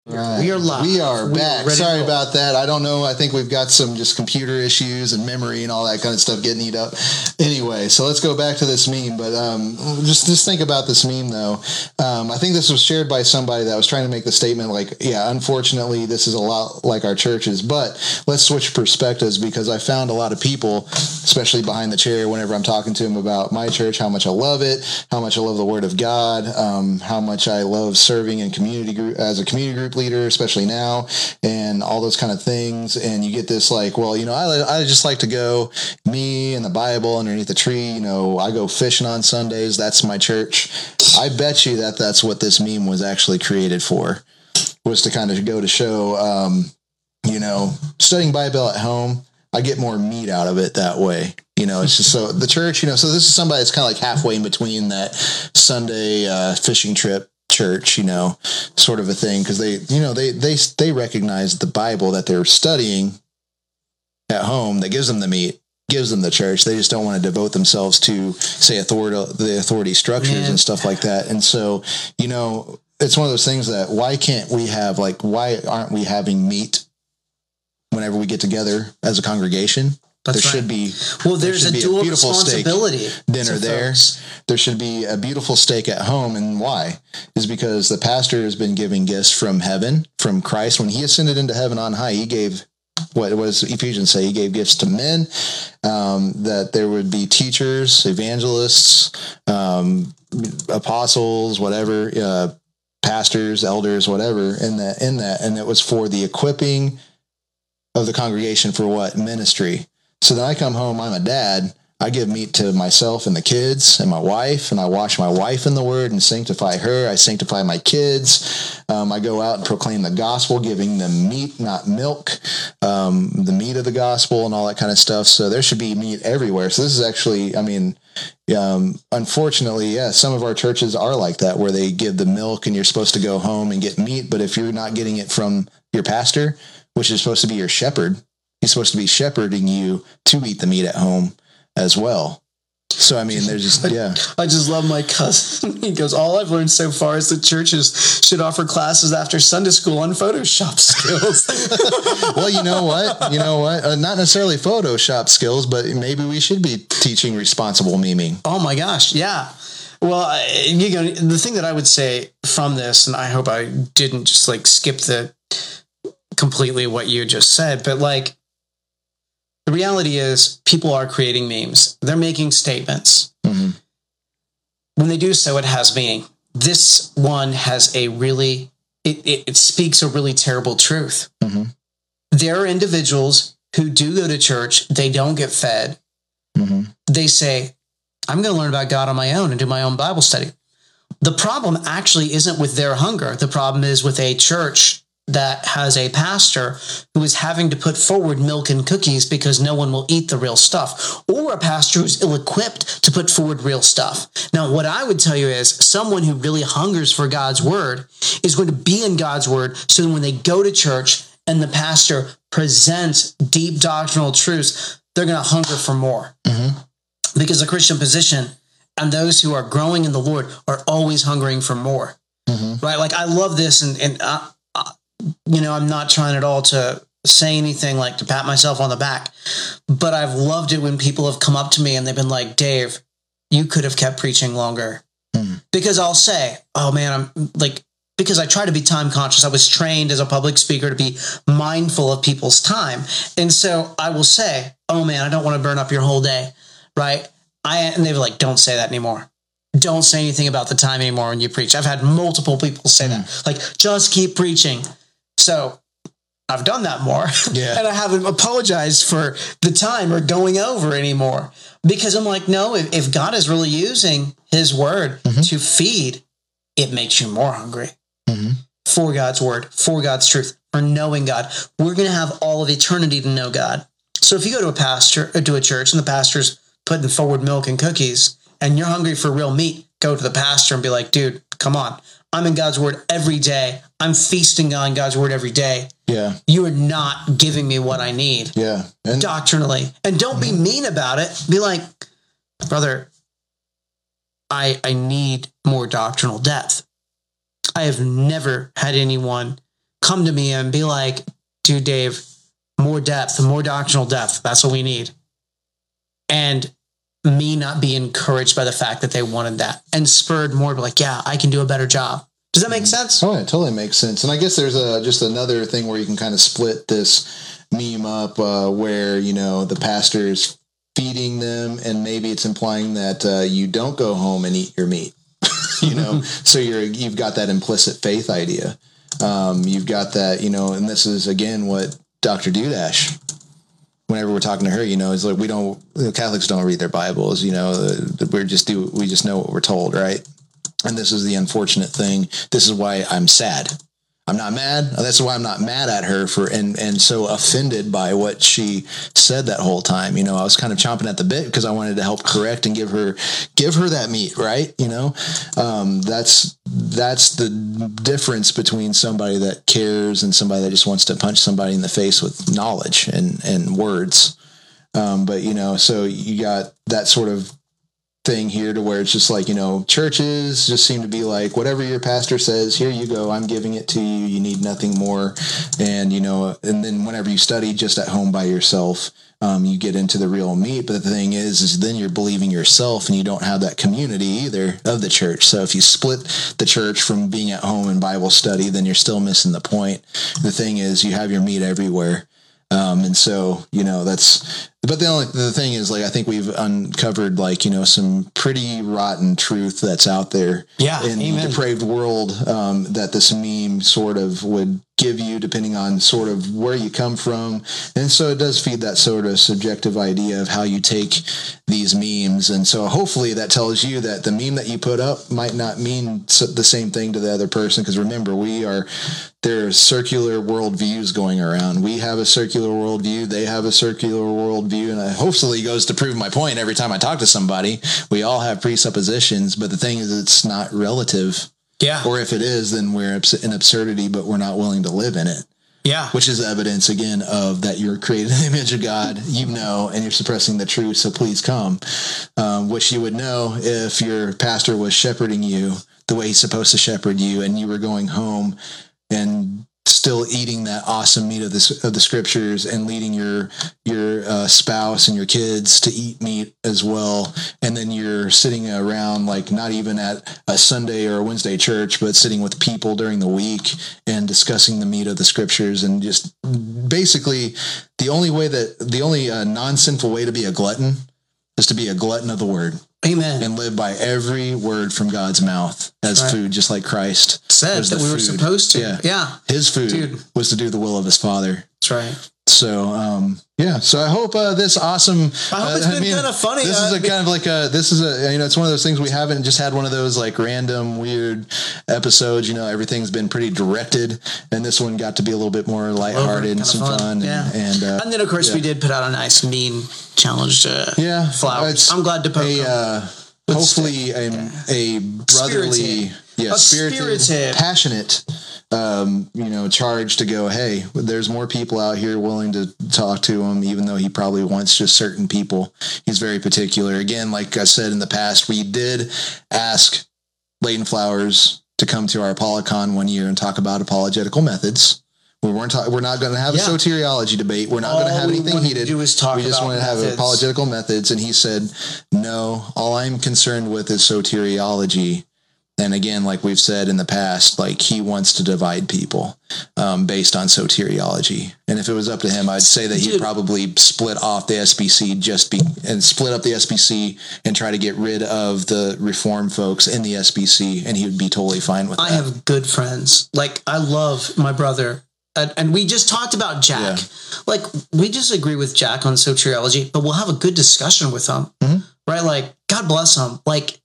Right. We are live. We are We are back. ready Sorry about that. I don't know. I think we've got some just computer issues and memory and all that kind of stuff getting eat up. Anyway, so let's go back to this meme. But um, just just think about this meme though. Um, I think this was shared by somebody that was trying to make the statement like, yeah, unfortunately, this is a lot like our churches. But let's switch perspectives because I found a lot of people, especially behind the chair, whenever I'm talking to them about my church, how much I love it, how much I love the Word of God, um, how much I love serving in community group as a community group leader, especially now, and all those kind of things. And you get this like, well, you know, I, I just like to go, me and the Bible underneath the tree. You know, I go fishing on Sundays. That's my church. I bet you that that's what this meme was actually created for, was to kind of go to show, um, you know, studying Bible at home. I get more meat out of it that way. You know, it's just so the church, you know, so this is somebody that's kind of like halfway in between that Sunday uh, fishing trip church, you know, sort of a thing. Cause they, you know, they, they, they recognize the Bible that they're studying at home that gives them the meat, gives them the church. They just don't want to devote themselves to say authority, the authority structures Yeah. and stuff like that. And so, you know, it's one of those things that why can't we have like, why aren't we having meat whenever we get together as a congregation? That's there right. should be Well, there's should a dual beautiful steak responsibility. dinner there. There should be a beautiful steak at home, and why is because the pastor has been giving gifts from heaven, from Christ. When he ascended into heaven on high, he gave what was Ephesians say? He gave gifts to men, um, that there would be teachers, evangelists, um, apostles, whatever, uh, pastors, elders, whatever, in that in that, and it was for the equipping of the congregation for what ministry. So then I come home, I'm a dad. I give meat to myself and the kids and my wife, and I wash my wife in the word and sanctify her. I sanctify my kids. Um, I go out and proclaim the gospel, giving them meat, not milk, um, the meat of the gospel and all that kind of stuff. So there should be meat everywhere. So this is actually, I mean, um, unfortunately, yeah, some of our churches are like that, where they give the milk and you're supposed to go home and get meat. But if you're not getting it from your pastor, which is supposed to be your shepherd, he's supposed to be shepherding you to eat the meat at home as well. So I mean, there's just <laughs> yeah, I just love my cousin. <laughs> He goes, All I've learned so far is that churches should offer classes after Sunday school on Photoshop skills. <laughs> well, you know what? You know what? Uh, not necessarily Photoshop skills, but maybe we should be teaching responsible memeing. oh my gosh, yeah. Well, I- you know, the thing that I would say from this, and I hope I didn't just like skip the completely what you just said, but like the reality is people are creating memes. They're making statements. Mhm. When they do so, it has meaning. This one has a really, it, it, it speaks a really terrible truth. Mhm. There are individuals who do go to church, they don't get fed. Mhm. They say, I'm going to learn about God on my own and do my own Bible study. The problem actually isn't with their hunger. The problem is with a church that has a pastor who is having to put forward milk and cookies because no one will eat the real stuff, or a pastor who's ill equipped to put forward real stuff. Now, what I would tell you is someone who really hungers for God's word is going to be in God's word so that when they go to church and the pastor presents deep doctrinal truths, they're going to hunger for more because the Christian position and those who are growing in the Lord are always hungering for more. Right? Like I love this, and and uh, you know I'm not trying at all to say anything like to pat myself on the back, but I've loved it when people have come up to me and they've been like, Dave, you could have kept preaching longer. Hmm. Because I'll say, oh man, I'm like, because I try to be time conscious. I was trained as a public speaker to be mindful of people's time. And so I will say, oh man, I don't want to burn up your whole day. Right. I, and they were like, don't say that anymore. Don't say anything about the time anymore when you preach. I've had multiple people say that, hmm. like, just keep preaching. So I've done that more. <laughs> Yeah. and I haven't apologized for the time or going over anymore because I'm like, no, if, if God is really using his word mm-hmm. to feed, it makes you more hungry mm-hmm. for God's word, for God's truth, for knowing God. We're going to have all of eternity to know God. So if you go to a pastor or to a church and the pastor's putting forward milk and cookies and you're hungry for real meat, go to the pastor and be like, dude, come on. I'm in God's word every day. I'm feasting on God's word every day. Yeah, You are not giving me what I need yeah, and doctrinally. And don't be mean about it. Be like, brother, I I need more doctrinal depth. I have never had anyone come to me and be like, dude, Dave, more depth, more doctrinal depth. That's what we need. And me not be encouraged by the fact that they wanted that and spurred more, be like, yeah, I can do a better job. Does that make sense? Oh, it totally makes sense. And I guess there's a just another thing where you can kind of split this meme up, uh, where you know the pastor's feeding them, and maybe it's implying that uh, you don't go home and eat your meat. <laughs> you know, <laughs> so you're you've got that implicit faith idea. Um, you've got that, you know, and this is again what Dr. Dudash. Whenever we're talking to her, you know, it's like we don't Catholics don't read their Bibles. You know, we're just do we just know what we're told, right? And this is the unfortunate thing. This is why I'm sad. I'm not mad. That's why I'm not mad at her for and and so offended by what she said that whole time. You know, I was kind of chomping at the bit because I wanted to help correct and give her give her that meat, right? You know, um, that's that's the difference between somebody that cares and somebody that just wants to punch somebody in the face with knowledge and and words. Um, but you know, so you got that sort of thing here to where it's just like you know churches just seem to be like whatever your pastor says here you go i'm giving it to you you need nothing more. And you know and then whenever you study just at home by yourself um, you get into the real meat. But the thing is is then you're believing yourself and you don't have that community either of the church. So if you split the church from being at home and bible study then you're still missing the point. The thing is you have your meat everywhere. Um, and so, you know, that's, but the only, the thing is like, I think we've uncovered like, you know, some pretty rotten truth that's out there Yeah, in the depraved world, um, that this meme sort of would give you depending on sort of where you come from. And so it does feed that sort of subjective idea of how you take these memes. And so hopefully that tells you that the meme that you put up might not mean the same thing to the other person. Because remember, we are, there are circular worldviews going around. We have a circular worldview. They have a circular worldview. And I, hopefully goes to prove my point every time I talk to somebody. We all have presuppositions, but the thing is, it's not relative. Yeah. Or if it is, then we're an absurdity, but we're not willing to live in it yeah. which is evidence again of that you're created in the image of God, you know, and you're suppressing the truth. So please come. Um, which you would know if your pastor was shepherding you the way he's supposed to shepherd you, and you were going home and still eating that awesome meat of the of the scriptures and leading your your uh, spouse and your kids to eat meat as well. And then you're sitting around like not even at a Sunday or a Wednesday church but sitting with people during the week and discussing the meat of the scriptures and just basically the only way that the only uh, non-sinful way to be a glutton is to be a glutton of the word Amen. and live by every word from God's mouth as Right. food just like Christ Said that we were supposed to. Yeah. yeah. his food Dude. was to do the will of his father That's right. So um yeah so i hope uh, this awesome I hope uh, it's been kinda funny, this uh, is a be- kind of like a this is a you know it's one of those things we haven't just had one of those like random weird episodes you know everything's been pretty directed and this one got to be a little bit more lighthearted and some fun. fun, Yeah. and, and uh And then, of course, yeah. we did put out a nice mean challenge. Uh, yeah flowers. I'm glad to poke a uh, hopefully a, a brotherly Spirited. yeah A spirited, spirited. passionate um, you know charge to go hey there's more people out here willing to talk to him even though he probably wants just certain people he's very particular again like i said in the past we did ask Leighton Flowers to come to our Apollicon one year and talk about apologetical methods. We weren't. Ta- we're not going to have Yeah. a soteriology debate. We're not going to have anything heated. do is talk we just wanted to have apologetical methods. And he said, "No, all I'm concerned with is soteriology." And again, like we've said in the past, like he wants to divide people um, based on soteriology. And if it was up to him, I'd say that he'd probably split off the SBC just be and split up the SBC and try to get rid of the reform folks in the SBC, and he would be totally fine with it. I that. have good friends. Like I love my brother, and, and we just talked about Jack. Yeah. Like we disagree with Jack on soteriology, but we'll have a good discussion with him, Mhm. right? Like God bless him. Like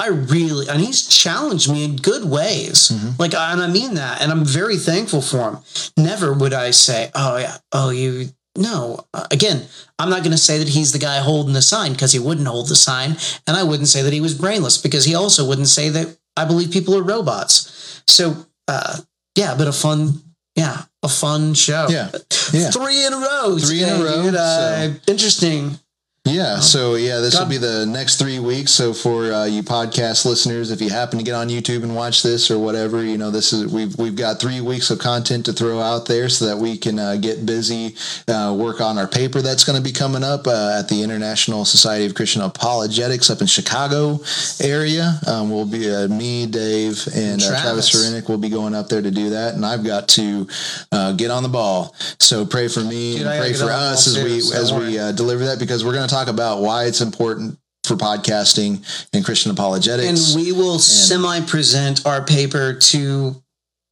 I really, and he's challenged me in good ways. Mhm. Like, and I mean that, and I'm very thankful for him. Never would I say, "Oh yeah, oh you." No, Uh, again, I'm not going to say that he's the guy holding the sign because he wouldn't hold the sign, and I wouldn't say that he was brainless because he also wouldn't say that I believe people are robots. So, uh, yeah, but a fun, yeah, a fun show. Yeah. Yeah. three in a row. Three in a row, dude. Uh, so- Interesting. Yeah, so yeah, this will be the next three weeks. So for uh, you podcast listeners, if you happen to get on YouTube and watch this or whatever, you know, this is we've we've got three weeks of content to throw out there so that we can uh, get busy, uh, work on our paper that's going to be coming up uh, at the International Society of Christian Apologetics up in Chicago area. Um, we'll be uh, me, Dave, and uh, Travis Travis. Serenic will be going up there to do that, and I've got to uh, get on the ball. So pray for me Dude, and pray for on the ball us as we as we uh, deliver that because we're going to talk about why it's important for podcasting and Christian apologetics. And we will semi present our paper to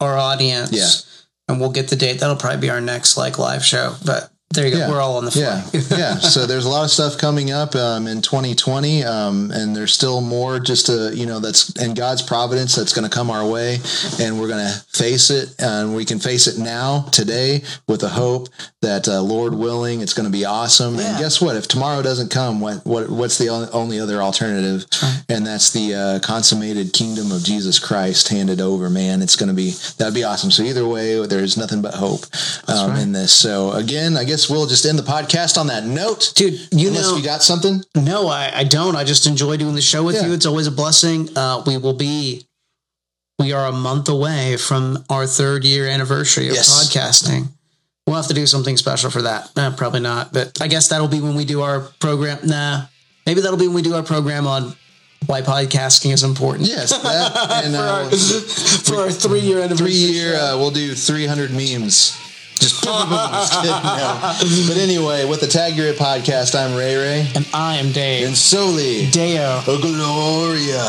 our audience. Yeah. And we'll get the date. That'll probably be our next like live show. But there you go. Yeah. We're all on the fly. yeah, <laughs> yeah. So there's a lot of stuff coming up um, in 2020, um, and there's still more. Just to you know, that's in God's providence that's going to come our way, and we're going to face it, and we can face it now, today, with the hope that uh, Lord willing, it's going to be awesome. Yeah. And guess what? If tomorrow doesn't come, what, what what's the only other alternative? And that's the uh, consummated kingdom of Jesus Christ handed over. Man, it's going to be that'd be awesome. So either way, there's nothing but hope um, right. in this. So again, I guess we'll just end the podcast on that note. Dude, you Unless know, you got something. no, I, I don't. I just enjoy doing the show with Yeah. you. It's always a blessing. Uh, we will be, we are a month away from our third year anniversary of Yes. podcasting. We'll have to do something special for that. Uh, probably not, but I guess that'll be when we do our program. Nah, maybe that'll be when we do our program on why podcasting is important. Yes, that <laughs> and for, our, uh, <laughs> for our three year anniversary. three year. Uh, we'll do 300 memes Just, just kidding, no. But anyway, with the Tag Your podcast, I'm Ray Ray And I am Dave. and Soli Deo. Gloria.